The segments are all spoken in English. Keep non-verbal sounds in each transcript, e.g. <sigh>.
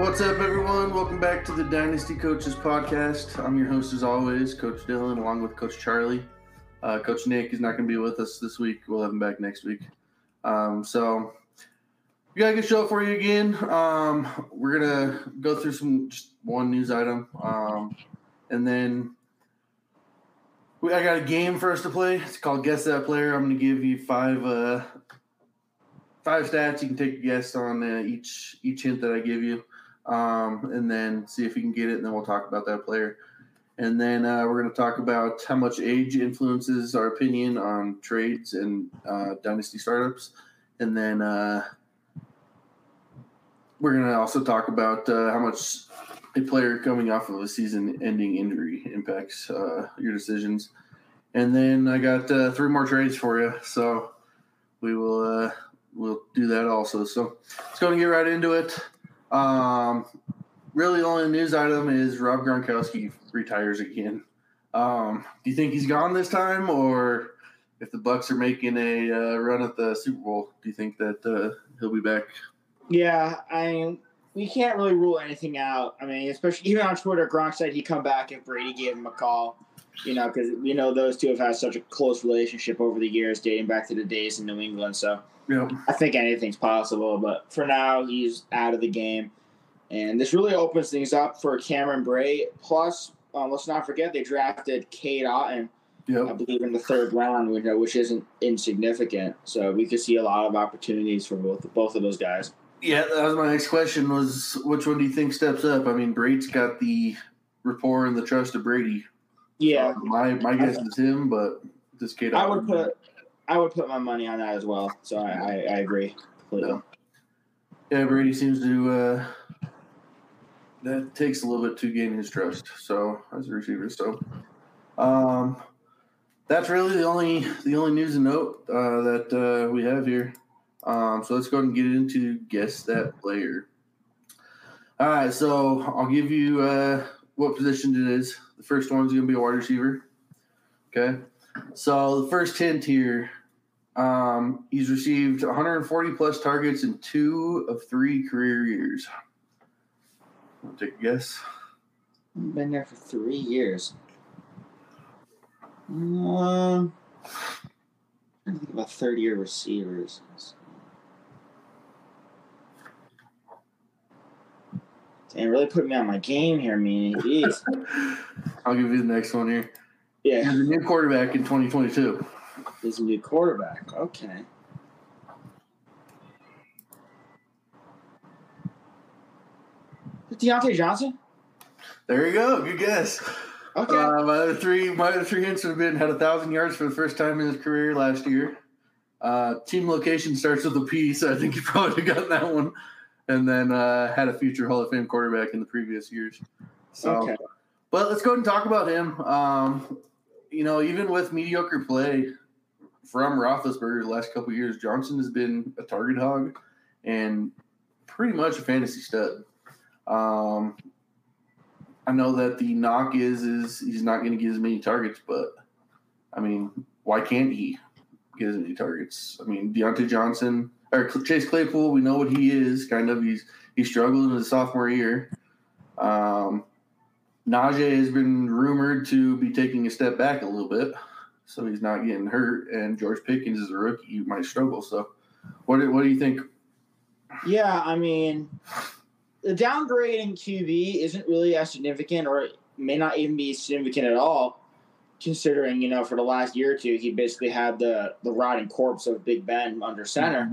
What's up, everyone? Welcome back to the Dynasty Coaches Podcast. I'm your host, as always, Coach Dillion, along with Coach Charlie. Uh, Coach Nick is not going to be with us this week. We'll have him back next week. Um, so, we got a good show for you again. Um, we're going to go through some just one news item, um, and then we, I got a game for us to play. It's called Guess That Player. I'm going to give you five uh, five stats. You can take a guess on uh, each each hint that I give you um, and then see if you can get it, and then we'll talk about that player. And then uh, we're going to talk about how much age influences our opinion on trades and uh, dynasty startups. And then uh, we're going to also talk about uh, how much a player coming off of a season-ending injury impacts uh, your decisions. And then I got uh, three more trades for you, so we will we'll do that also. So let's go and get right into it. Um, really, the only news item is Rob Gronkowski retires again. Um, do you think he's gone this time, or if the Bucs are making a uh, run at the Super Bowl, do you think that uh, he'll be back? Yeah, I mean, we can't really rule anything out. I mean, especially even on Twitter, Gronk said he'd come back if Brady gave him a call. You know, because you know those two have had such a close relationship over the years, dating back to the days in New England. So Yeah. I think anything's possible. But for now, he's out of the game, and this really opens things up for Cameron Brate. Plus, um, let's not forget they drafted Cade Otton, I believe, in the third round, which, which isn't insignificant. So we could see a lot of opportunities for both both of those guys. Yeah, that was my next question. Was which one do you think steps up? I mean, Brady's got the rapport and the trust of Brady. Yeah, Uh, my my guess is him, but this kid, I would put I would put my money on that as well. So I, I, I agree completely. Yeah, Brady seems to. Uh, that takes a little bit to gain his trust. So as a receiver, so um, that's really the only the only news and note uh, that uh, we have here. Um, so let's go ahead and get into guess that player. All right, so I'll give you uh, what position it is. The first one's going to be a wide receiver. Okay, so the first hint here um, he's received 140 plus targets in two of three career years. I'll take a guess. Been there for three years. Um, I think about thirty year receivers. Damn, really put me on my game here, meaning. <laughs> Jeez. I'll give you the next one here. Yeah, He's a new quarterback in 2022. he's a new quarterback. Okay. Diontae Johnson? There you go. Good guess. Okay. Uh, my other three, my other three hints have been had a thousand yards for the first time in his career last year. Uh, team location starts with a P, so I think you <laughs> probably got that one. And then uh, had a future Hall of Fame quarterback in the previous years. So, okay. but let's go ahead and talk about him. Um, you know, even with mediocre play from Roethlisberger the last couple of years, Johnson has been a target hog and pretty much a fantasy stud. Um, I know that the knock is is he's not going to get as many targets, but I mean, why can't he get as many targets? I mean, Diontae Johnson or Chase Claypool, we know what he is. Kind of, he's he struggled in his sophomore year. Um, Najee has been rumored to be taking a step back a little bit, so he's not getting hurt. And George Pickens is a rookie; he might struggle. So, what do, what do you think? Yeah, I mean, the downgrade in QB isn't really as significant, or it may not even be significant at all, considering you know for the last year or two he basically had the the rotting corpse of Big Ben under center.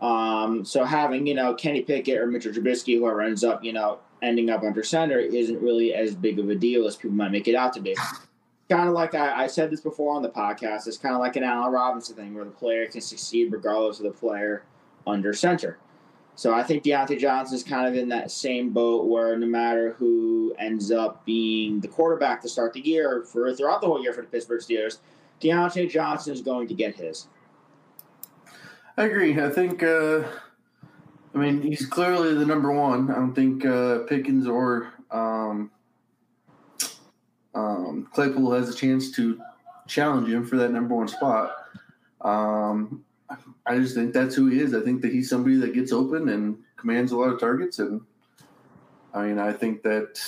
Um, so having you know Kenny Pickett or Mitchell Trubisky, whoever ends up you know ending up under center, isn't really as big of a deal as people might make it out to be. Kind of like I, I said this before on the podcast. It's kind of like an Allen Robinson thing, where the player can succeed regardless of the player under center. So I think Diontae Johnson is kind of in that same boat where no matter who ends up being the quarterback to start the year for throughout the whole year for the Pittsburgh Steelers, Diontae Johnson is going to get his. I agree. I think. Uh, I mean, he's clearly the number one. I don't think uh, Pickens or um, um, Claypool has a chance to challenge him for that number one spot. Um, I just think that's who he is. I think that he's somebody that gets open and commands a lot of targets. And I mean, I think that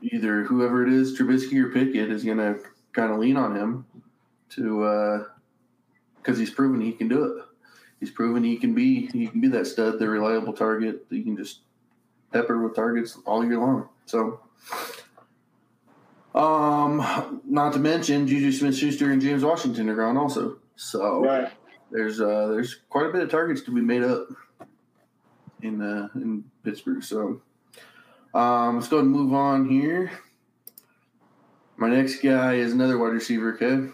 either whoever it is, Trubisky or Pickett, is going to kind of lean on him to because uh, he's proven he can do it. He's proven he can be he can be that stud, the reliable target that you can just pepper with targets all year long. So. Um, not to mention Juju Smith Schuster and James Washington are gone also. So Right. there's uh there's quite a bit of targets to be made up in uh in Pittsburgh. So um let's go ahead and move on here. My next guy is another wide receiver, okay?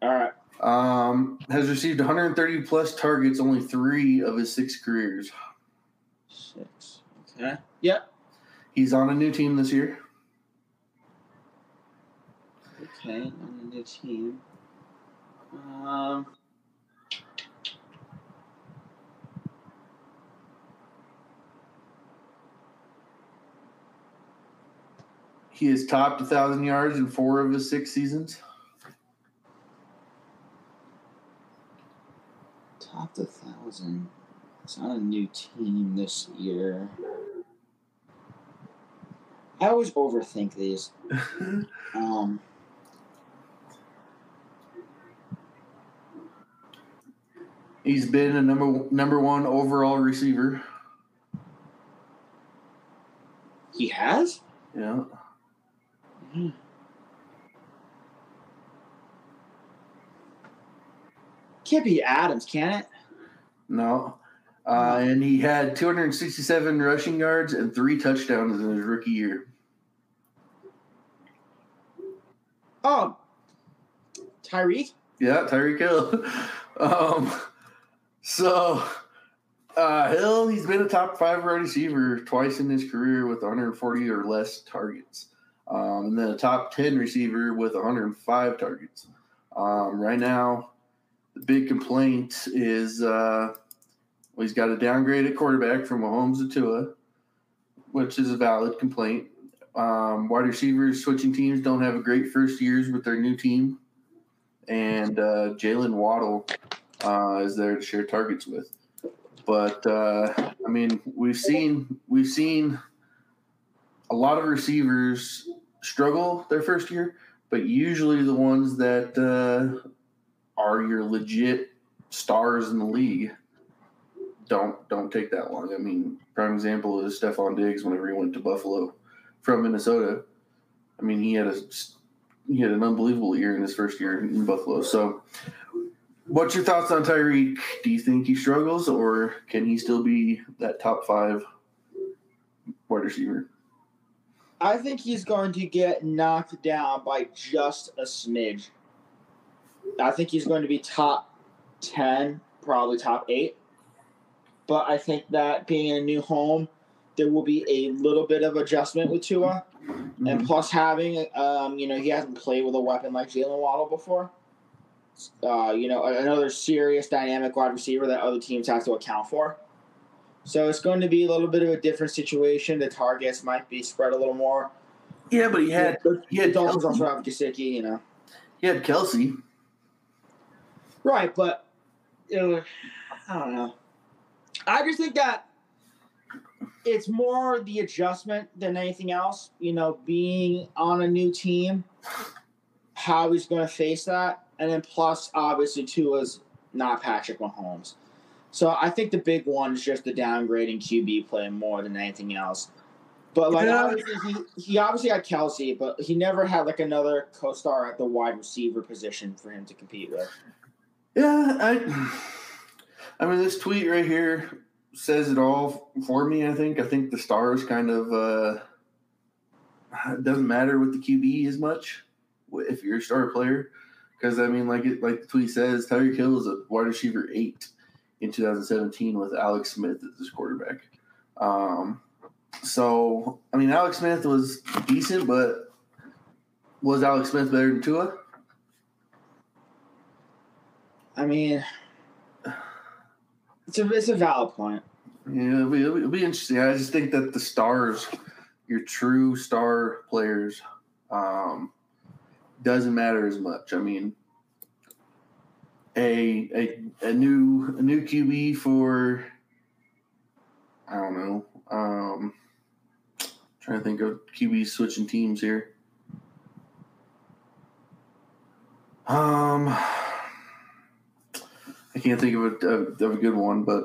All right. Um has received 130 plus targets only three of his six careers. Six. Okay. Yep. He's on a new team this year. Okay. On a new team. Um. He has topped a thousand yards in four of his six seasons. Top the thousand. It's on a new team this year. I always overthink these. <laughs> Um, He's been a number number one overall receiver. he has. Yeah. Can't be Adams, can it? No. Uh, and he had 267 rushing yards and three touchdowns in his rookie year. Oh, Tyreek. Yeah, Tyreek Hill. <laughs> um, so, uh, Hill, he's been a top five wide receiver twice in his career with 140 or less targets. Um, and then a top 10 receiver with 105 targets. Um, right now, the big complaint is uh, well, he's got a downgrade at quarterback from Mahomes to Tua, which is a valid complaint. Um, wide receivers switching teams don't have a great first years with their new team and uh, Jaylen Waddle uh, is there to share targets with. But uh, I mean, we've seen we've seen a lot of receivers struggle their first year, but usually the ones that uh, are your legit stars in the league don't don't take that long. I mean, prime example is Stefon Diggs whenever he went to Buffalo from Minnesota. I mean, he had a he had an unbelievable year in his first year in Buffalo. So, what's your thoughts on Tyreek? Do you think he struggles, or can he still be that top five wide receiver? I think he's going to get knocked down by just a smidge. I think he's going to be top 10, probably top 8. But I think that being in a new home, there will be a little bit of adjustment with Tua. And plus, having, um, you know, he hasn't played with a weapon like Jaylen Waddle before. Uh, you know, another serious dynamic wide receiver that other teams have to account for. So it's going to be a little bit of a different situation. The targets might be spread a little more. yeah, but he had he had Dolphins also have Gesicki, you know. he had Kelce. Right, but uh, I don't know. I just think that it's more the adjustment than anything else. You know, being on a new team, how he's going to face that, and then plus obviously Tua's not Patrick Mahomes. So I think the big one is just the downgrading QB play more than anything else. But like Yeah. obviously he, he obviously had Kelce, but he never had like another co-star at the wide receiver position for him to compete with. Yeah, I. <sighs> I mean, this tweet right here says it all for me. I think. I think the stars kind of. uh doesn't matter with the QB as much if you're a star player, because I mean, like it, like the tweet says, Tyreek Hill is a wide receiver eight. in 2017 with Alex Smith as his quarterback. Um, so, I mean, Alex Smith was decent, but was Alex Smith better than Tua? I mean, it's a it's a valid point. Yeah, it'll be, it'll be interesting. I just think that the stars, your true star players, um, doesn't matter as much. I mean, a a a new a new QB for I don't know. Um, trying to think of QB switching teams here. Um, I can't think of a, of, of a good one, but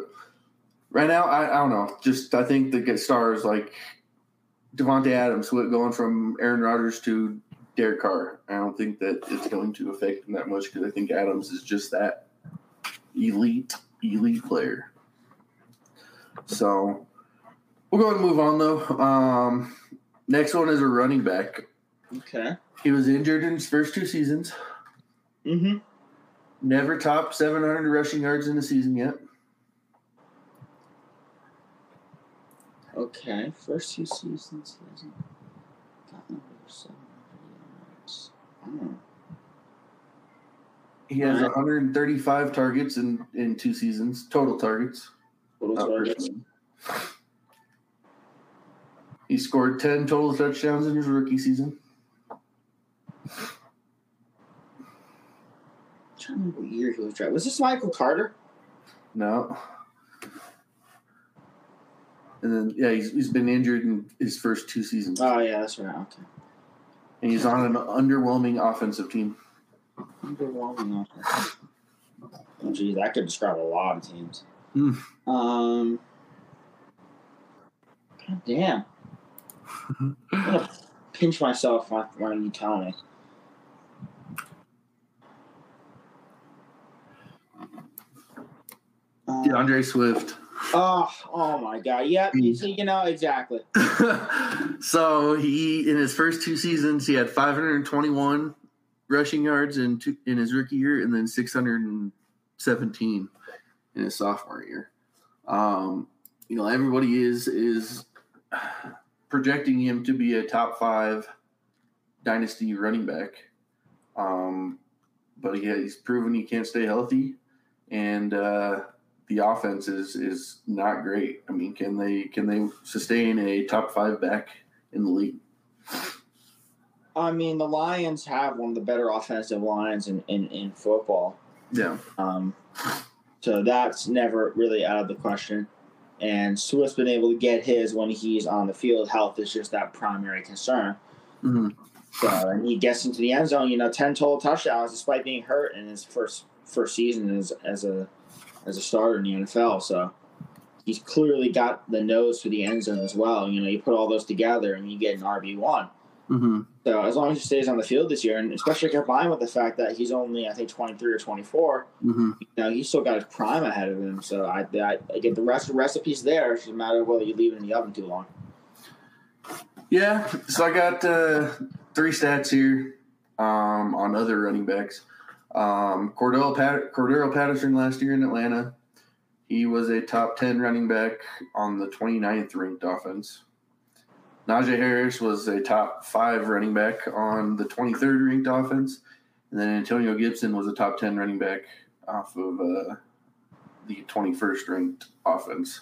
right now I, I don't know. Just I think the stars like Davante Adams going from Aaron Rodgers to Derek Carr. I don't think that it's going to affect him that much because I think Adams is just that elite, elite player. So we'll go ahead and move on though. Um, next one is a running back. Okay. He was injured in his first two seasons. Mm-hmm. Never topped 700 rushing yards in a season yet. Okay, first two seasons he hasn't gotten over seven yards. He has Alright. 135 targets in, in two seasons, total targets. Total targets. He scored 10 total touchdowns in his rookie season. I'm trying to remember what year he was drafted. Was this Michael Carter? No. And then, yeah, he's, he's been injured in his first two seasons. Oh yeah, that's right. Okay. And he's on an underwhelming offensive team. Underwhelming offense. Oh, geez, that could describe a lot of teams. Hmm. Um. God damn. <laughs> I'm gonna pinch myself when you tell me. D'Andre Swift. Oh, oh my God! Yep. You, know exactly. <laughs> so he in his first two seasons he had 521 rushing yards in two, in his rookie year and then 617 in his sophomore year. Um, you know everybody is is projecting him to be a top five dynasty running back. Um, but yeah, he's proven he can't stay healthy, and uh, the offense is is not great. I mean, can they can they sustain a top five back in the league? I mean, the Lions have one of the better offensive lines in, in, in football. Yeah, Um, so that's never really out of the question. And Swift's been able to get his when he's on the field. Health is just that primary concern. Mhm. So, and he gets into the end zone, you know, ten total touchdowns despite being hurt in his first first season as as a as a starter in the NFL. So he's clearly got the nose for the end zone as well. You know, you put all those together and you get an RB one. hmm So as long as he stays on the field this year, and especially combined with the fact that he's only I think twenty three or twenty four, hmm you know, he's still got his prime ahead of him. So I, I, I get the rest of the recipes there. It's just a matter of whether you leave it in the oven too long. Yeah, so I got uh, three stats here um, on other running backs. Um, Cordell, Pat- Cordarrelle Patterson last year in Atlanta, he was a top 10 running back on the 29th ranked offense. Najee Harris was a top five running back on the 23rd ranked offense. And then Antonio Gibson was a top 10 running back off of uh, the 21st ranked offense.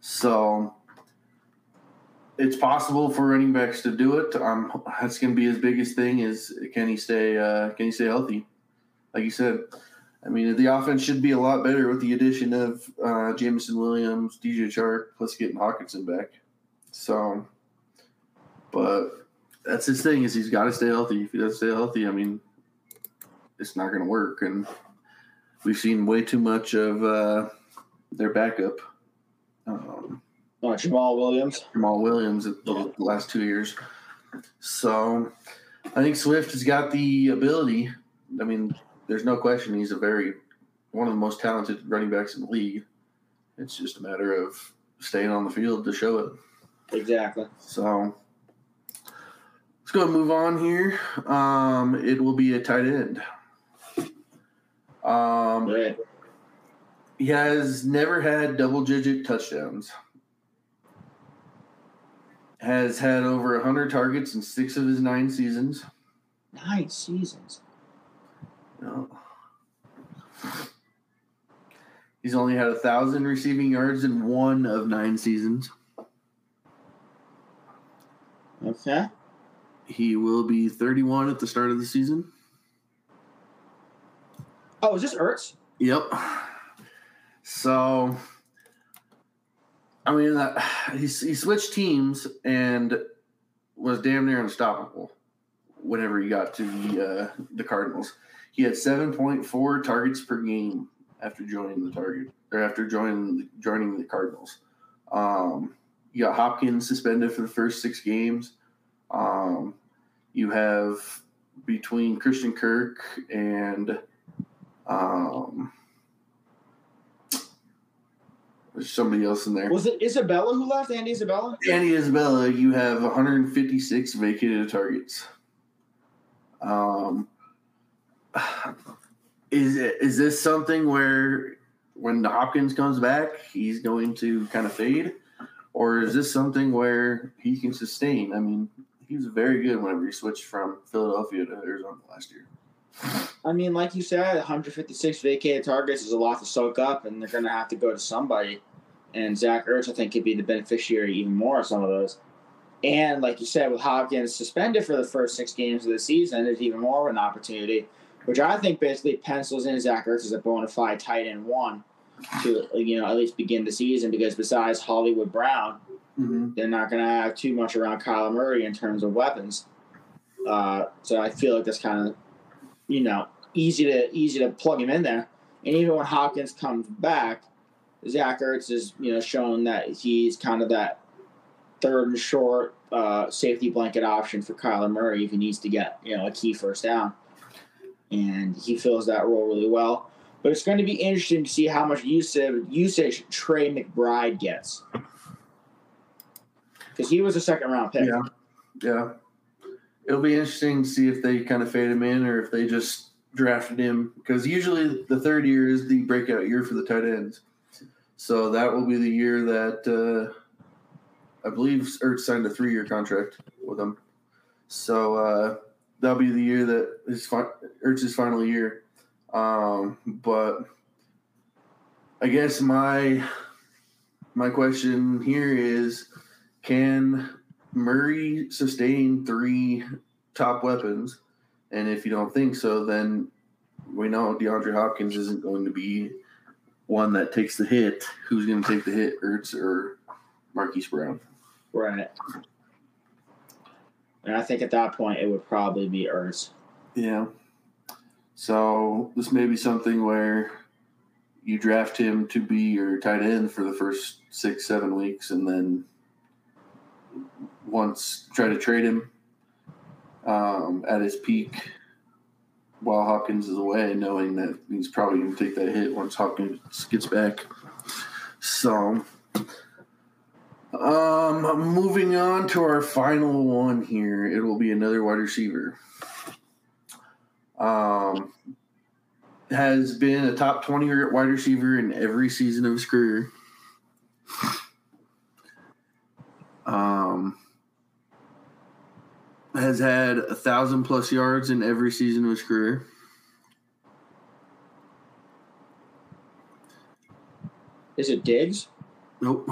So it's possible for running backs to do it. Um, that's going to be his biggest thing is can he stay uh, can he stay healthy? Like you said, I mean the offense should be a lot better with the addition of uh, Jameson Williams, DJ Chark, plus getting Hockenson back. So, but that's his thing is he's got to stay healthy. If he doesn't stay healthy, I mean, it's not going to work. And we've seen way too much of uh, their backup. Um, Oh, Jamaal Williams. Jamaal Williams the the last two years. So I think Swift has got the ability. I mean, there's no question he's a very one of the most talented running backs in the league. It's just a matter of staying on the field to show it. Exactly. So let's go and move on here. Um, it will be a tight end. Um. He has never had double digit touchdowns. Has had over 100 targets in six of his nine seasons. Nine seasons. No. He's only had a thousand receiving yards in one of nine seasons. Okay. He will be 31 at the start of the season. Oh, is this Ertz? Yep. So, I mean, uh, he, he switched teams and was damn near unstoppable whenever he got to the uh, the Cardinals. He had 7.4 targets per game after joining the target or after joining joining the Cardinals. Um, you got Hopkins suspended for the first six games. Um, you have between Christian Kirk and um, there's somebody else in there. Was it Isabella who left? Andy Isabella? Andy Isabella, you have 156 vacated targets. Um, is it, is this something where when Hopkins comes back, he's going to kind of fade, or is this something where he can sustain? I mean, he was very good whenever he switched from Philadelphia to Arizona last year. I mean, like you said, 156 vacated targets is a lot to soak up, and they're going to have to go to somebody. And Zach Ertz, I think, could be the beneficiary even more of some of those. And like you said, with Hopkins suspended for the first six games of the season, there's even more of an opportunity, which I think basically pencils in Zach Ertz as a bona fide tight end one to you know at least begin the season because besides Hollywood Brown, Mm-hmm. they're not going to have too much around Kyler Murray in terms of weapons. Uh, so I feel like that's kind of, you know, easy to easy to plug him in there. And even when Hopkins comes back, Zach Ertz is you know shown that he's kind of that third and short uh, safety blanket option for Kyler Murray if he needs to get you know a key first down, and he fills that role really well. But it's going to be interesting to see how much usage usage Trey McBride gets because he was a second round pick. Yeah, yeah. It'll be interesting to see if they kind of fade him in or if they just drafted him because usually the third year is the breakout year for the tight ends. So that will be the year that uh, I believe Ertz signed a three-year contract with them. So uh, that'll be the year that his Ertz's final year. Um, but I guess my my question here is can Murray sustain three top weapons? And if you don't think so, then we know DeAndre Hopkins isn't going to be one that takes the hit. Who's going to take the hit, Ertz or Marquise Brown? Right. And I think at that point it would probably be Ertz. Yeah. So this may be something where you draft him to be your tight end for the first six, seven weeks, and then once try to trade him um, at his peak while Hopkins is away, knowing that he's probably going to take that hit once Hopkins gets back. So, um, moving on to our final one here, it will be another wide receiver. Um, has been a top 20 wide receiver in every season of his career. Um, has had a thousand plus yards in every season of his career. Is it Diggs? Nope.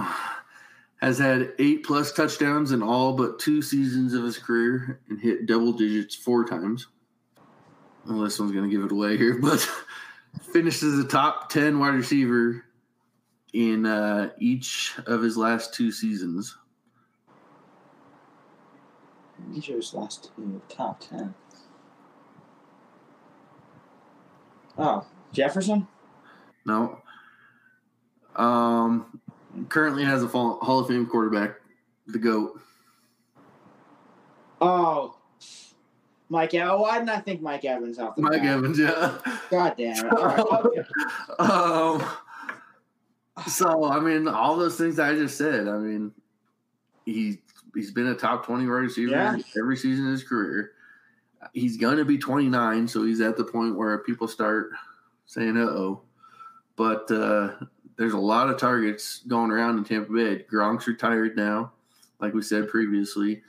Has had eight plus touchdowns in all but two seasons of his career and hit double digits four times. Well, this one's going to give it away here, <laughs> but finished as a top 10 wide receiver in uh, each of his last two seasons. Each of his last two top ten. Oh, Jefferson? No. Um, currently has a Hall Hall of Fame quarterback, the GOAT. Oh, Mike Evans. Why didn't I think Mike Evans off the Mike bat? Evans, yeah. <laughs> God damn it. Right, okay. um, so I mean, all those things I just said. I mean, he he's been a top twenty receiver Yeah. every season of his career. He's going to be twenty nine, so he's at the point where people start saying, "Uh oh." but uh, there's a lot of targets going around in Tampa Bay. Gronk's retired now, like we said previously.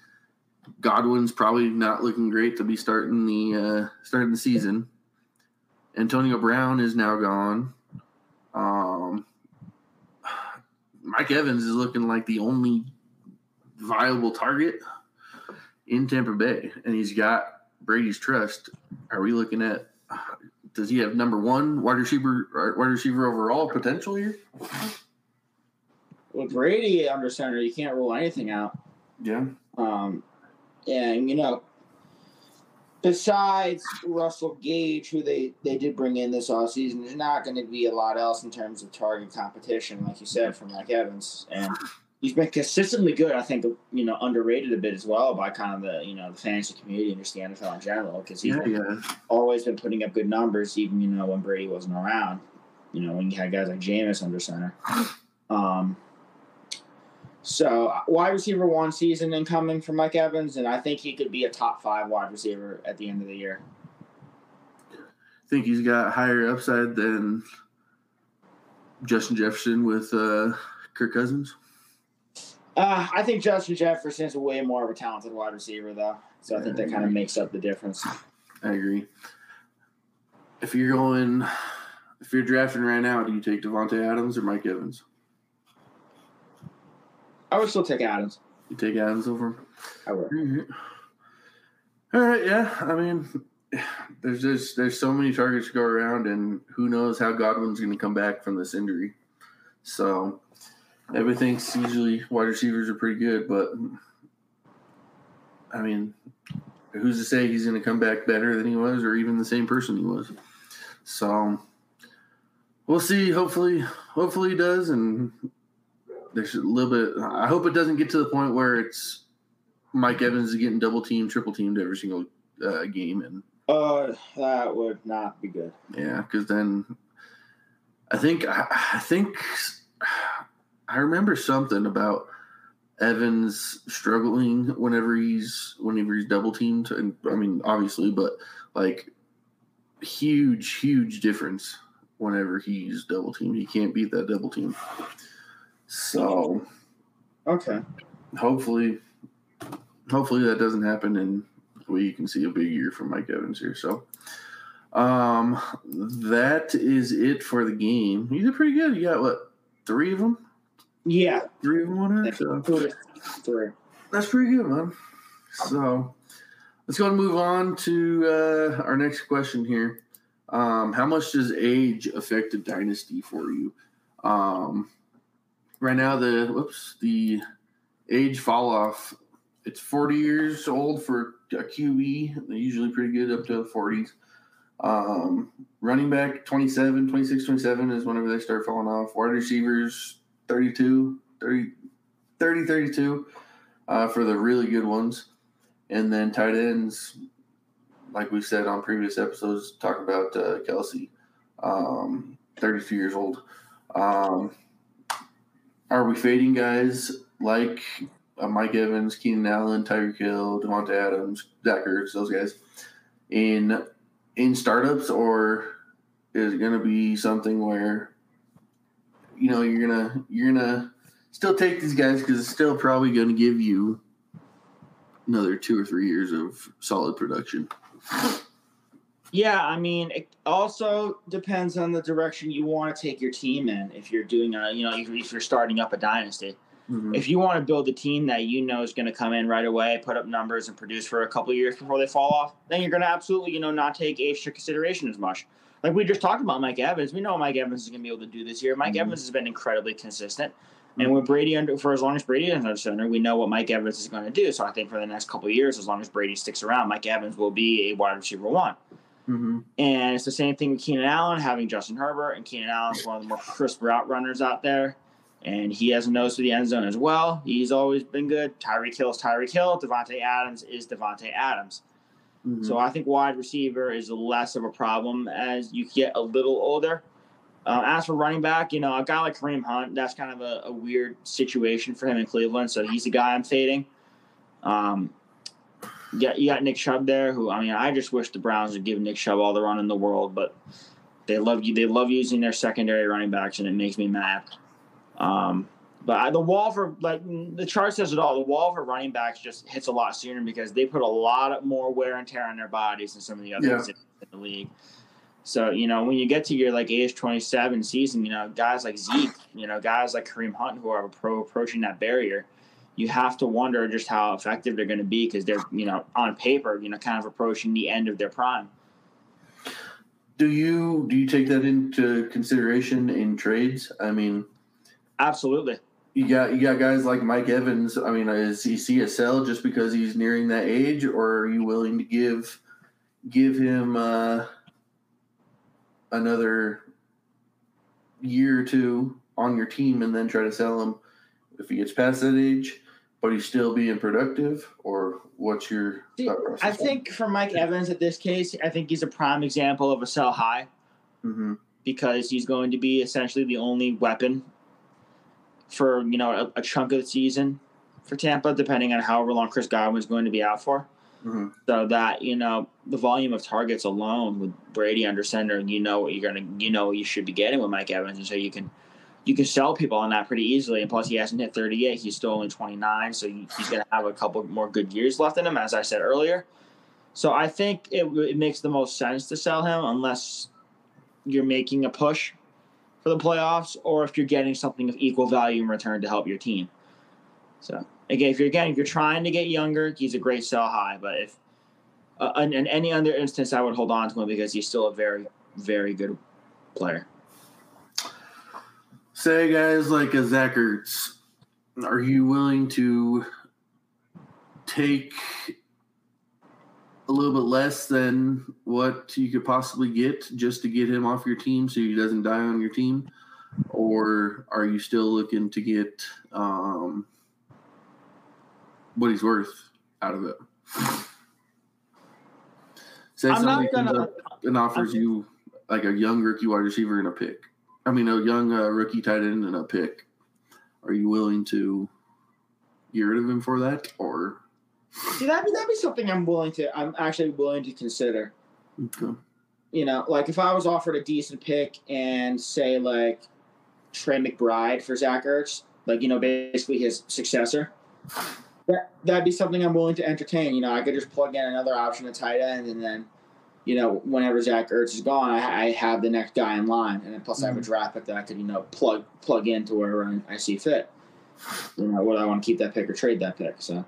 Godwin's probably not looking great to be starting the uh, starting the season. Antonio Brown is now gone. Um, Mike Evans is looking like the only viable target in Tampa Bay, and he's got Brady's trust. Are we looking at? Does he have number one wide receiver, wide receiver overall potential here? With Brady under center, you can't rule anything out. Yeah. Um, and you know, besides Russell Gage, who they, they did bring in this offseason, there's not going to be a lot else in terms of target competition, like you said, from Mike Evans. And he's been consistently good. I think you know underrated a bit as well by kind of the you know the fantasy community and just the NFL in general because he's Yeah, yeah. always been putting up good numbers, even you know when Brady wasn't around. You know when you had guys like Jameis under center. Um, so wide receiver one season incoming for Mike Evans, and I think he could be a top five wide receiver at the end of the year. I think he's got higher upside than Justin Jefferson with uh, Kirk Cousins. Uh, I think Justin Jefferson is way more of a talented wide receiver, though. So I think that kind of makes up the difference. I agree. If you're going, if you're drafting right now, do you take Davante Adams or Mike Evans? I would still take Adams. You take Adams over him. I would. Mhm. All right, yeah. I mean, <sighs> there's just there's so many targets to go around, and who knows how Godwin's going to come back from this injury. So everything's usually wide receivers are pretty good, but I mean, who's to say he's going to come back better than he was, or even the same person he was? So we'll see. Hopefully, hopefully he does, and there's a little bit. I hope it doesn't get to the point where it's Mike Evans is getting double teamed, triple teamed every single uh, game, and Uh, that would not be good. yeah, because then I think I, I think I remember something about Evans struggling whenever he's whenever he's double teamed, and I mean obviously, but like huge, huge difference whenever he's double teamed. He can't beat that double team. So Okay. hopefully, hopefully that doesn't happen, and we can see a big year from Mike Evans here. So, um, that is it for the game. You did pretty good. You got what three of them? Yeah. Three of them on it. So Two three. that's pretty good, man. So let's go and move on to uh, our next question here. Um, how much does age affect a dynasty for you? Um, right now, the whoops, the age fall off. It's 40 years old for a QB. They're usually pretty good up to the 40s. Um, running back 27, 26, 27 is whenever they start falling off. Wide receivers 32, 30, 30 32 uh, for the really good ones. And then tight ends, like we said on previous episodes, talk about uh, Kelce, um, 32 years old. Um, are we fading guys like uh, Mike Evans, Keenan Allen, Tyreek Hill, Davante Adams, Zach Ertz, those guys in in startups, or is it going to be something where you know you're gonna you're gonna still take these guys because it's still probably to give you another two or three years of solid production. Yeah, I mean, it also depends on the direction you want to take your team in. If you're doing a, you know, if you're starting up a dynasty, mm-hmm. if you want to build a team that you know is going to come in right away, put up numbers, and produce for a couple of years before they fall off, then you're going to absolutely, you know, not take age into consideration as much. Like we just talked about Mike Evans, we know Mike Evans is going to be able to do this year. Mike Mhm. Evans has been incredibly consistent, and with Brady under for as long as Brady is under center, we know what Mike Evans is going to do. So I think for the next couple of years, as long as Brady sticks around, Mike Evans will be a wide receiver one. Mm-hmm. And it's the same thing with Keenan Allen, having Justin Herbert, and Keenan Allen's one of the more crisp route runners out there. And he has a nose for the end zone as well. He's always been good. Tyreek Hill is Tyreek Hill. Davante Adams is Davante Adams. Mm-hmm. So I think wide receiver is less of a problem as you get a little older. Uh, as for running back, you know, a guy like Kareem Hunt, that's kind of a, a weird situation for him in Cleveland. So he's the guy I'm fading. Um, you got, you got Nick Chubb there, who, I mean, I just wish the Browns would give Nick Chubb all the run in the world, but They love you. They love using their secondary running backs, and it makes me mad. Um, but I, the wall for like mm, the chart says it all. The wall for running backs just hits a lot sooner because they put a lot more wear and tear on their bodies than some of the others Yeah. in the league. So you know when you get to your like age twenty seven season, you know guys like Zeke, you know guys like Kareem Hunt who are pro approaching that barrier, you have to wonder just how effective they're going to be because they're you know on paper you know kind of approaching the end of their prime. Do you do you take that into consideration in trades? I mean, Absolutely. You got you got guys like Mike Evans. I mean, is he see a sell just because he's nearing that age, or are you willing to give give him uh, another year or two on your team and then try to sell him if he gets past that age, but he's still being productive? Or what's your See. I think for Mike Evans at this case, I think he's a prime example of a sell high hmm because he's going to be essentially the only weapon for you know a, a chunk of the season for Tampa, depending on however long Chris Godwin's going to be out for. hmm So that you know the volume of targets alone with Brady under center, you know what you're gonna, you know what you should be getting with Mike Evans, and so you can you can sell people on that pretty easily. And plus, he hasn't hit 38; he's still only 29, so he's gonna have a couple more good years left in him, as I said earlier. So I think it, it makes the most sense to sell him unless you're making a push for the playoffs, or if you're getting something of equal value in return to help your team. So again, if you're again if you're trying to get younger, he's a great sell high. But if uh, in, in any other instance, I would hold on to him because he's still a very, very good player. Say guys like a Zach Ertz, are you willing to take a little bit less than what you could possibly get just to get him off your team so he doesn't die on your team? Or are you still looking to get um, what he's worth out of it? Say I'm somebody not comes gonna. up and offers you like a young rookie wide receiver and a pick. I mean, a young uh, rookie tight end and a pick. Are you willing to get rid of him for that, or See, that'd be, that'd be something I'm willing to. I'm actually willing to consider. okay. You know, like if I was offered a decent pick and say like Trey McBride for Zach Ertz, like you know, basically his successor. That that'd be something I'm willing to entertain. You know, I could just plug in another option at tight end, and then, you know, whenever Zach Ertz is gone, I, I have the next guy in line, and then plus I have a mm. draft pick that I could you know plug plug into wherever I- I see fit. You know, whether I want to keep that pick or trade that pick. So.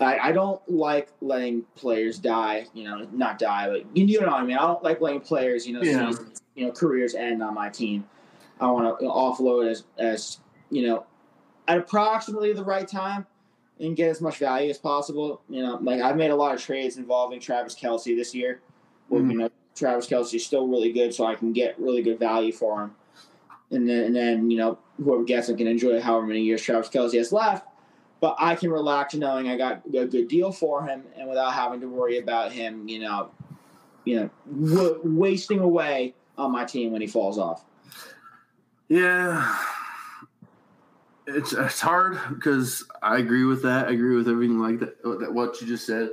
I, I don't like letting players die, you know, not die, but you know what I mean. I don't like letting players, you know, Yeah. seasons, you know, careers end on my team. I want to offload as, as you know, at approximately the right time and get as much value as possible. You know, like I've made a lot of trades involving Travis Kelce this year, where Mhm. you know Travis Kelce is still really good, so I can get really good value for him. And then, and then you know, whoever gets him can enjoy however many years Travis Kelce has left. But I can relax knowing I got a good deal for him, and without having to worry about him, you know, you know, w- wasting away on my team when he falls off. Yeah, it's it's hard because I agree with that. I agree with everything like that, that what you just said.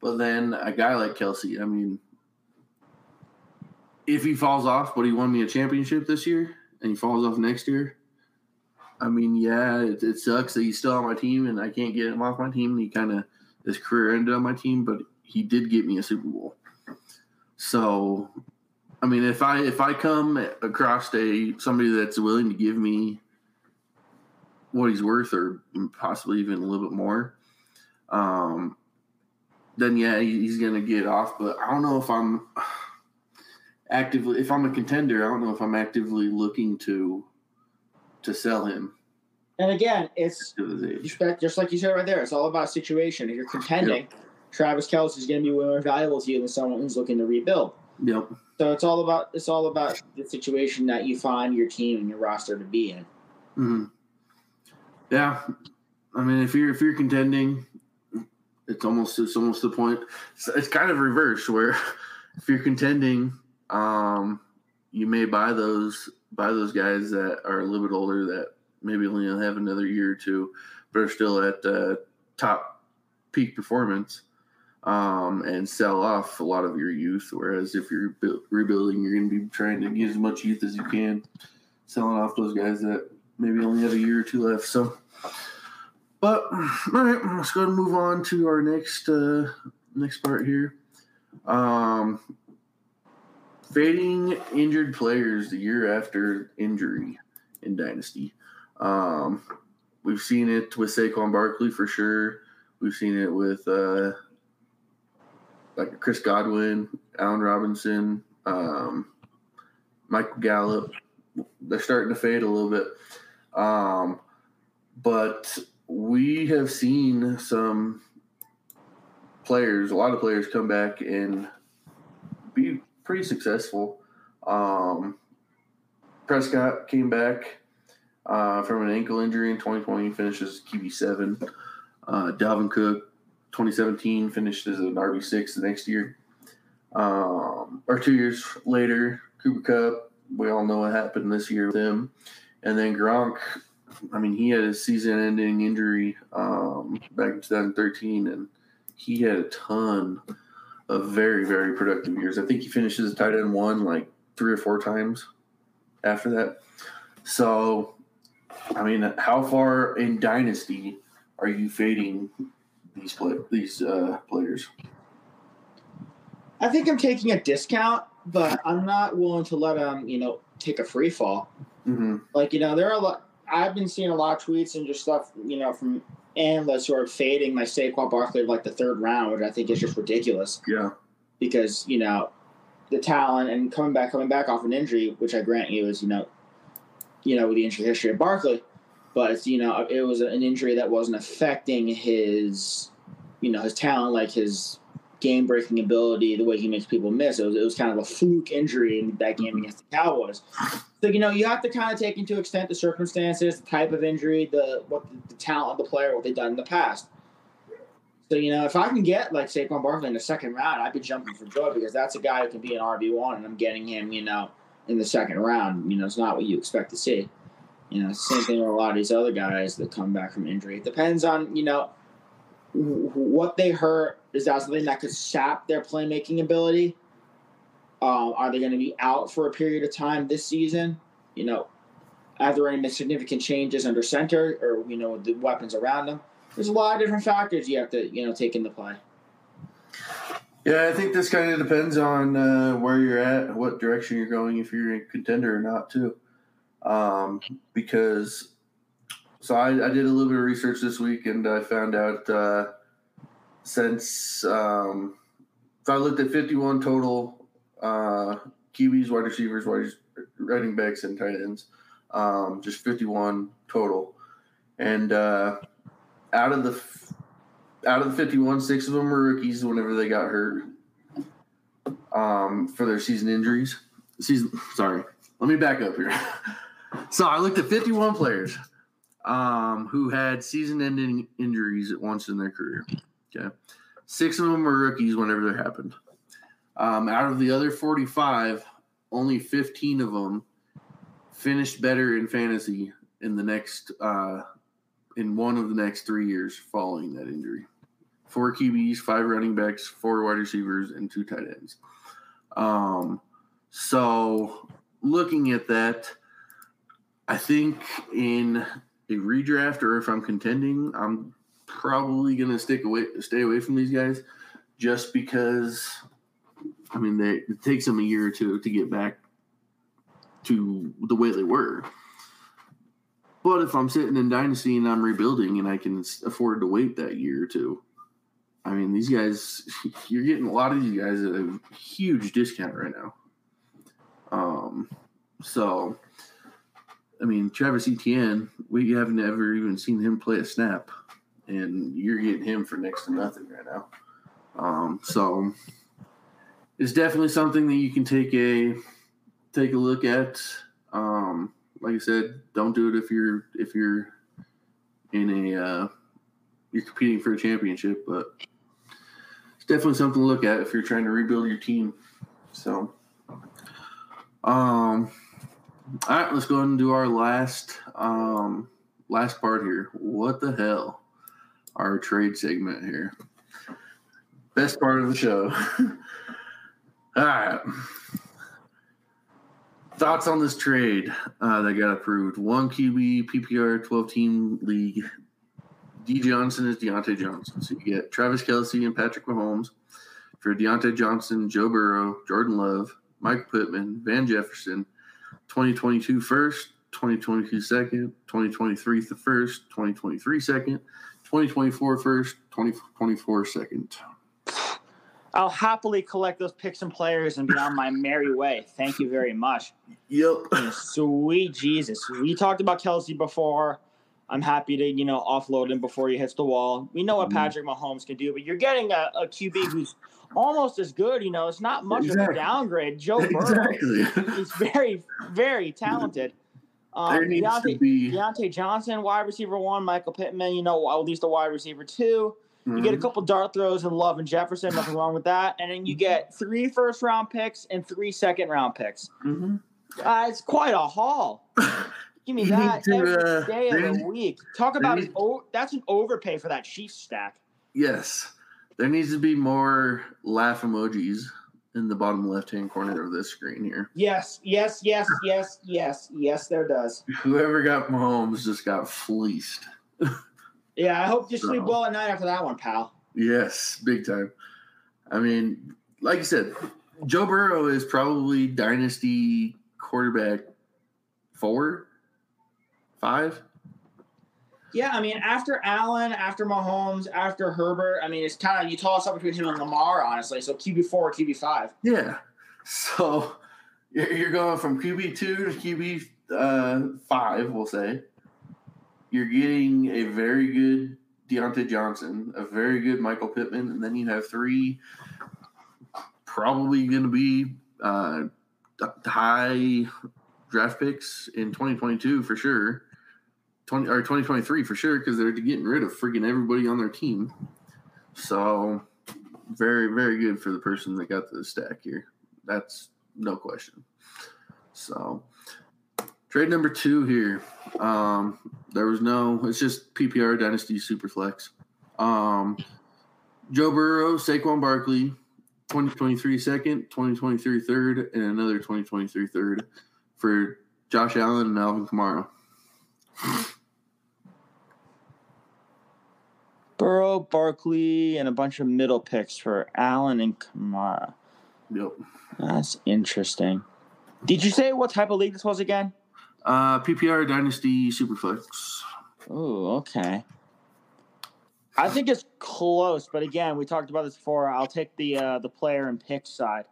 But then a guy like Kelce, I mean, if he falls off, but he won me a championship this year, and he falls off next year. I mean, yeah, it, it sucks that he's still on my team, and I can't get him off my team. He kind of his career ended on my team, but he did get me a Super Bowl. So I mean, if I if I come across a somebody that's willing to give me what he's worth, or possibly even a little bit more, um, then yeah, he- he's gonna get off. But I don't know if I'm <sighs> actively if I'm a contender. I don't know if I'm actively looking to to sell him And again, it's just like you said right there. It's all about situation. If you're contending, Travis Kelce is going to be way more valuable to you than someone who's looking to rebuild. Yep. So it's all about it's all about the situation that you find your team and your roster to be in. hmm Yeah, I mean, if you're if you're contending, it's almost it's almost the point. It's, it's kind of reverse where <laughs> if you're contending, um, you may buy those buy those guys that are a little bit older that maybe only have another year or two, but are still at uh, top peak performance. um, and sell off a lot of your youth. Whereas if you're bu- rebuilding, you're going to be trying to get as much youth as you can, selling off those guys that maybe only have a year or two left. So, but all right, let's go and move on to our next uh, next part here. Um, fading injured players the year after injury in Dynasty. Um, we've seen it with Saquon Barkley for sure. We've seen it with uh, like Chris Godwin, Allen Robinson, um, Michael Gallup. They're starting to fade a little bit. Um, but we have seen some players, a lot of players come back and be pretty successful. Um, Prescott came back uh, from an ankle injury in 2020, finishes QB7. Uh, Dalvin Cook, 2017, finished as an RB6 the next year. Um, or two years later, Cooper Kupp, we all know what happened this year with him. And then Gronk, I mean, he had a season ending injury um, back in 2013, and he had a ton of very, very productive years. I think he finishes tight end one like three or four times after that. So, I mean, how far in Dynasty are you fading these play, these uh, players? I think I'm taking a discount, but I'm not willing to let them, you know, take a free fall. Mm-hmm. Like, you know, there are a lot. I've been seeing a lot of tweets and just stuff, you know, from analysts who are fading my Saquon Barkley of like the third round, which I think is just ridiculous Yeah. because you know the talent and coming back, coming back off an injury, which I grant you is you know, you know, with the injury history of Barkley, but it's you know it was an injury that wasn't affecting his, you know, his talent like his game breaking ability, the way he makes people miss. It was, it was kind of a fluke injury in that game against the Cowboys. So you know you have to kind of take into extent the circumstances, the type of injury, the what the, talent of the player, what they've done in the past. So you know if I can get like Saquon Barkley in the second round, I'd be jumping for joy because that's a guy who can be an RB one, and I'm getting him, you know, in the second round. You know, it's not what you expect to see. You know, same thing with a lot of these other guys that come back from injury. It depends on you know what they hurt. Is that something that could sap their playmaking ability? Um, are they going to be out for a period of time this season? You know, are there any significant changes under center or you know the weapons around them? There's a lot of different factors you have to you know take into play. Yeah, I think this kind of depends on uh, where you're at, what direction you're going, if you're a contender or not, too. Um, because, so I, I did a little bit of research this week and I found out uh, since, um, so I looked at 51 total uh, QBs, wide receivers, wide running backs, and tight ends, um, just 51 total. And uh, out of the out of the 51, six of them were rookies whenever they got hurt um, for their season injuries. Season, <laughs> sorry, let me back up here. <laughs> so I looked at 51 players um, who had season-ending injuries at once in their career. Okay, six of them were rookies whenever that happened. Um, out of the other 45, only 15 of them finished better in fantasy in the next uh, in one of the next three years following that injury. Four QBs, five running backs, four wide receivers, and two tight ends. Um, so looking at that, I think in a redraft or if I'm contending, I'm probably gonna stick away, stay away from these guys, just because. I mean, they, it takes them a year or two to get back to the way they were. But if I'm sitting in Dynasty and I'm rebuilding and I can afford to wait that year or two, I mean, these guys, <laughs> you're getting a lot of these guys at a huge discount right now. Um, so, I mean, Travis Etienne, we haven't ever even seen him play a snap, and you're getting him for next to nothing right now. Um, so, it's definitely something that you can take a take a look at. Um, like I said, don't do it if you're if you're in a uh, you're competing for a championship, but it's definitely something to look at if you're trying to rebuild your team. So, um, all right, let's go ahead and do our last um last part here. What the hell? Our trade segment here. Best part of the show. <laughs> All right. Thoughts on this trade uh, that got approved? One QB, PPR, 12 team league. D Johnson is Diontae Johnson. So you get Travis Kelce and Patrick Mahomes for Diontae Johnson, Joe Burrow, Jordan Love, Mike Pittman, Van Jefferson, 2022 first, 2022 second, 2023 the first, 2023 second, 2024 first, 2024 second. I'll happily collect those picks and players and be on my <laughs> merry way. Thank you very much. Yep. Sweet Jesus. We talked about Kelce before. I'm happy to, you know, offload him before he hits the wall. We know what Mhm. Patrick Mahomes can do, but you're getting a, a QB who's almost as good. You know, it's not much of a downgrade. Joe Burrow Exactly. is very, very talented. Um, there needs to Diontae, be. Diontae Johnson, wide receiver one. Michael Pittman, you know, at least a wide receiver two. You get a Mhm. couple dart throws and Love and Jefferson, nothing wrong with that. And then you get three first round picks and three second round picks. Mhm. Uh, it's quite a haul. <laughs> Give me that to, every uh, day of the week. Talk about need- an o- that's an overpay for that Chiefs stack. Yes. There needs to be more laugh emojis in the bottom left hand corner of this screen here. Yes, yes, yes, yes, yes, yes. There does. Whoever got Mahomes just got fleeced. Yeah, I hope you sleep well at night after that one, pal. Yes, big time. I mean, like you said, Joe Burrow is probably dynasty quarterback four, five. Yeah, I mean, after Allen, after Mahomes, after Herbert, I mean, it's kind of you toss up between him and Lamar, honestly. So QB four, QB five. Yeah. So <laughs> you're going from QB two to QB uh, five, we'll say. You're getting a very good Diontae Johnson, a very good Michael Pittman, and then you have three probably going to be uh, high draft picks in 2022 for sure. 20 or 2023 for sure because they're getting rid of freaking everybody on their team. So very very good for the person that got the stack here. That's no question. So trade number two here. Um, there was no. It's just PPR Dynasty Superflex. Um, Joe Burrow, Saquon Barkley, 2023 second, 2023 third, and another 2023 third for Josh Allen and Alvin Kamara. <laughs> Burrow, Barkley, and a bunch of middle picks for Allen and Kamara. Yep. That's interesting. Did you say what type of league this was again? Uh, PPR Dynasty Superflex. Oh, okay. I think it's close, but again, we talked about this before. I'll take the uh, the player and pick side.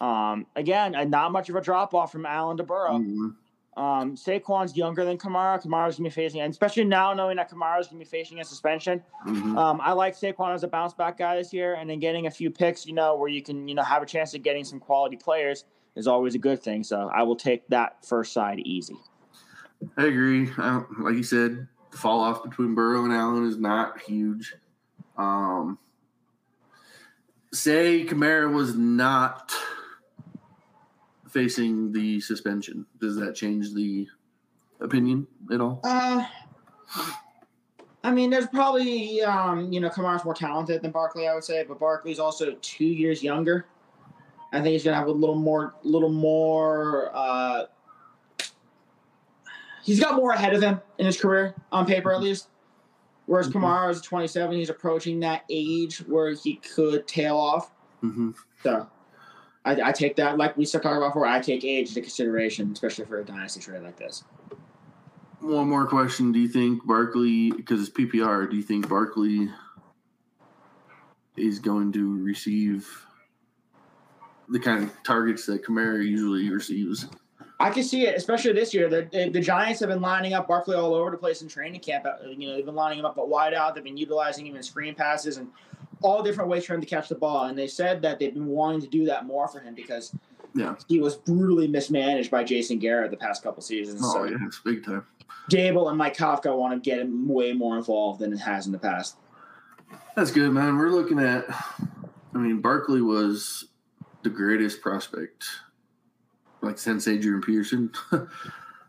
Um, again, not much of a drop off from Allen to Burrow. Mhm. Um, Saquon's younger than Kamara. Kamara's gonna be facing, and especially now knowing that Kamara's gonna be facing a suspension. Mhm. Um, I like Saquon as a bounce back guy this year, and then getting a few picks, you know, where you can, you know, have a chance of getting some quality players is always a good thing. So I will take that first side easy. I agree. I like you said, the fall off between Burrow and Allen is not huge. Um, say Kamara was not facing the suspension. Does that change the opinion at all? Uh, I mean, there's probably, um, you know, Kamara's more talented than Barkley, I would say, but Barkley's also two years younger. I think he's gonna have a little more, little more. Uh, he's got more ahead of him in his career, on paper at least. Whereas Mhm. Kamara is 27, he's approaching that age where he could tail off. Mm-hmm. So, I, I take that, like we started talking about before. I take age into consideration, especially for a dynasty trade like this. One more question: Do you think Barkley, because it's PPR, do you think Barkley is going to receive the kind of targets that Kamara usually receives? I can see it, especially this year. The, the, the Giants have been lining up Barkley all over the place in training camp. Uh, You know, they've been lining him up at wide out. They've been utilizing him in screen passes and all different ways for him to catch the ball. And they said that they've been wanting to do that more for him because Yeah. he was brutally mismanaged by Jason Garrett the past couple seasons. Oh so yeah, it's big time. Daboll and Mike Kafka want to get him way more involved than it has in the past. That's good, man. We're looking at. I mean, Barkley was the greatest prospect, like since Adrian Peterson. <laughs>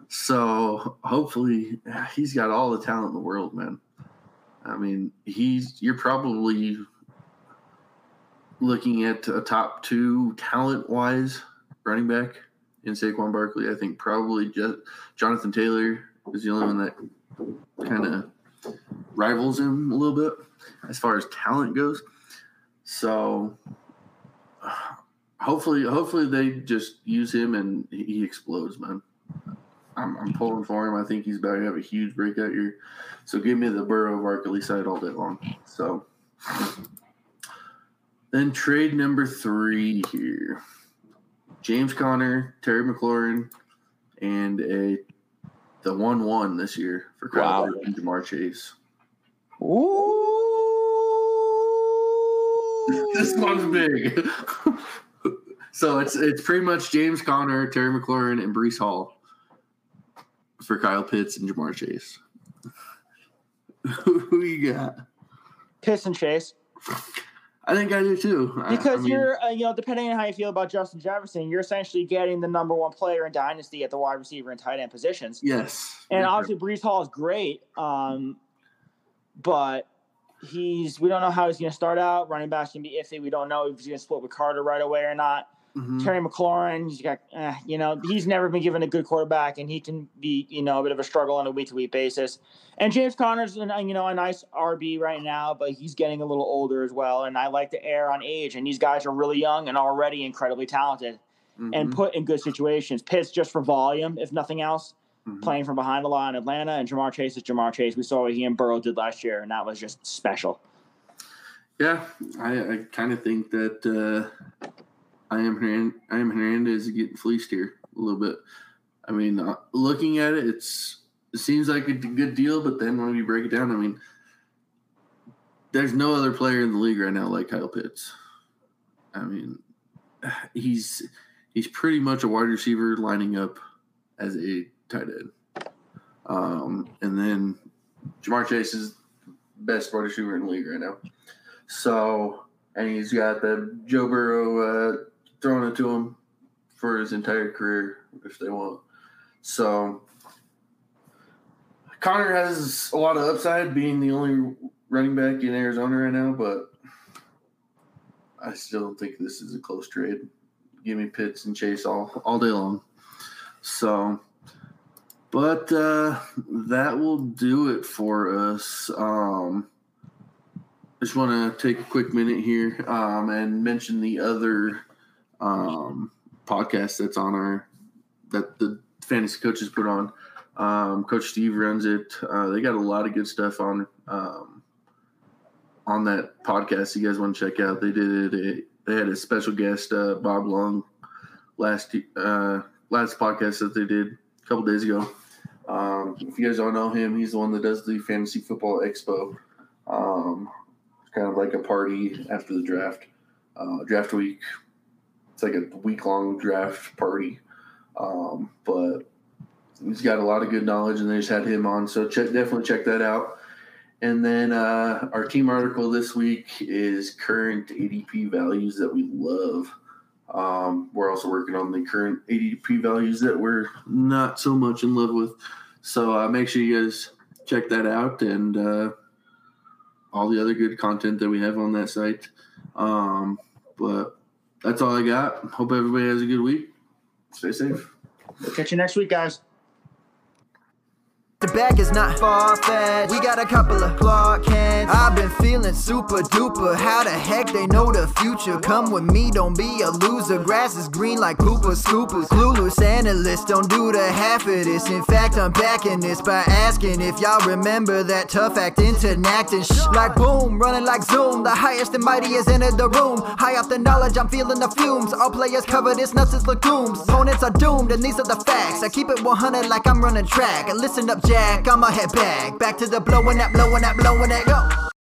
so hopefully, he's got all the talent in the world, man. I mean, he's you're probably looking at a top two talent wise running back in Saquon Barkley. I think probably just Jonathan Taylor is the only one that kind of rivals him a little bit as far as talent goes. So <sighs> hopefully, hopefully they just use him and he explodes, man. I'm, I'm pulling for him. I think he's about to have a huge breakout year. So give me the Burrow Barkley side all day long. So then trade number three here. James Conner, Terry McLaurin, and a the one one this year for Kyle Wow. and Ja'Marr Chase. Ooh. <laughs> this one's big. <laughs> so it's it's pretty much James Conner, Terry McLaurin, and Breece Hall for Kyle Pitts and Ja'Marr Chase. <laughs> Who you got? Pitts and Chase. I think I do too. I- I Because mean, you're, uh, you know, depending on how you feel about Justin Jefferson, you're essentially getting the number one player in Dynasty at the wide receiver and tight end positions. yes, And obviously, Breece Hall is great, um, but he's we don't know how he's going to start out. Running back's going to be iffy. We don't know if he's going to split with Carter right away or not. Mhm. Terry McLaurin, he's got, eh, you know, he's never been given a good quarterback, and he can be, you know, a bit of a struggle on a week to week basis. And James Conner's, an- you know, a nice RB right now, but he's getting a little older as well. And I like to err on age, and these guys are really young and already incredibly talented and Mhm. put in good situations. Pitts just for volume, if nothing else, Mhm. playing from behind a lot in Atlanta, and Ja'Marr Chase is Ja'Marr Chase. We saw what he and Burrow did last year, and that was just special. Yeah, I, I kind of think that uh, I am Hern- I am Hernandez getting fleeced here a little bit. I mean, uh, looking at it, it's it seems like a good deal, but then when we break it down, I mean, there's no other player in the league right now like Kyle Pitts. I mean, <sighs> he's he's pretty much a wide receiver lining up as a tight end, um, and then Ja'Marr Chase is best wide receiver in the league right now. So, and he's got the Joe Burrow uh, throwing it to him for his entire career if they want. So, Conner has a lot of upside being the only running back in Arizona right now, but I still think this is a close trade. Give me Pitts and Chase all, all day long. So, but uh, that will do it for us. Um, just want to take a quick minute here um, and mention the other um, podcast that's on our that the fantasy coaches put on. Um, Coach Steve runs it. Uh, they got a lot of good stuff on um, on that podcast. You guys want to check out? They did it. They had a special guest, uh, Bob Long, last uh, last podcast that they did a couple days ago. Um, if you guys don't know him, he's the one that does the Fantasy Football Expo. Um, kind of like a party after the draft, uh, draft week. It's like a week long draft party, um, but he's got a lot of good knowledge, and they just had him on. So check, definitely check that out. And then uh, our team article this week is current ADP values that we love. Um, we're also working on the current ADP values that we're not so much in love with. So uh, make sure you guys check that out and uh, all the other good content that we have on that site. Um, but that's all I got. Hope everybody has a good week. Stay safe. We'll catch you next week, guys. The bag is not far fetched. We got a couple of Clark Kents. I've been feeling super duper. How the heck they know the future? Come with me, don't be a loser. Grass is green like Cooper Scoopers. Clueless analysts don't do the half of this. In fact, I'm backing this by asking if y'all remember that tough acting to acting. Shh, like boom, running like zoom. The highest and mightiest entered the room. High off the knowledge, I'm feeling the fumes. All players cover this nuts as legumes. Opponents are doomed, and these are the facts. I keep it 100 like I'm running track. Listen up, Jack, I'ma head back. Back to the blowing that, blowing that, blowing that, go.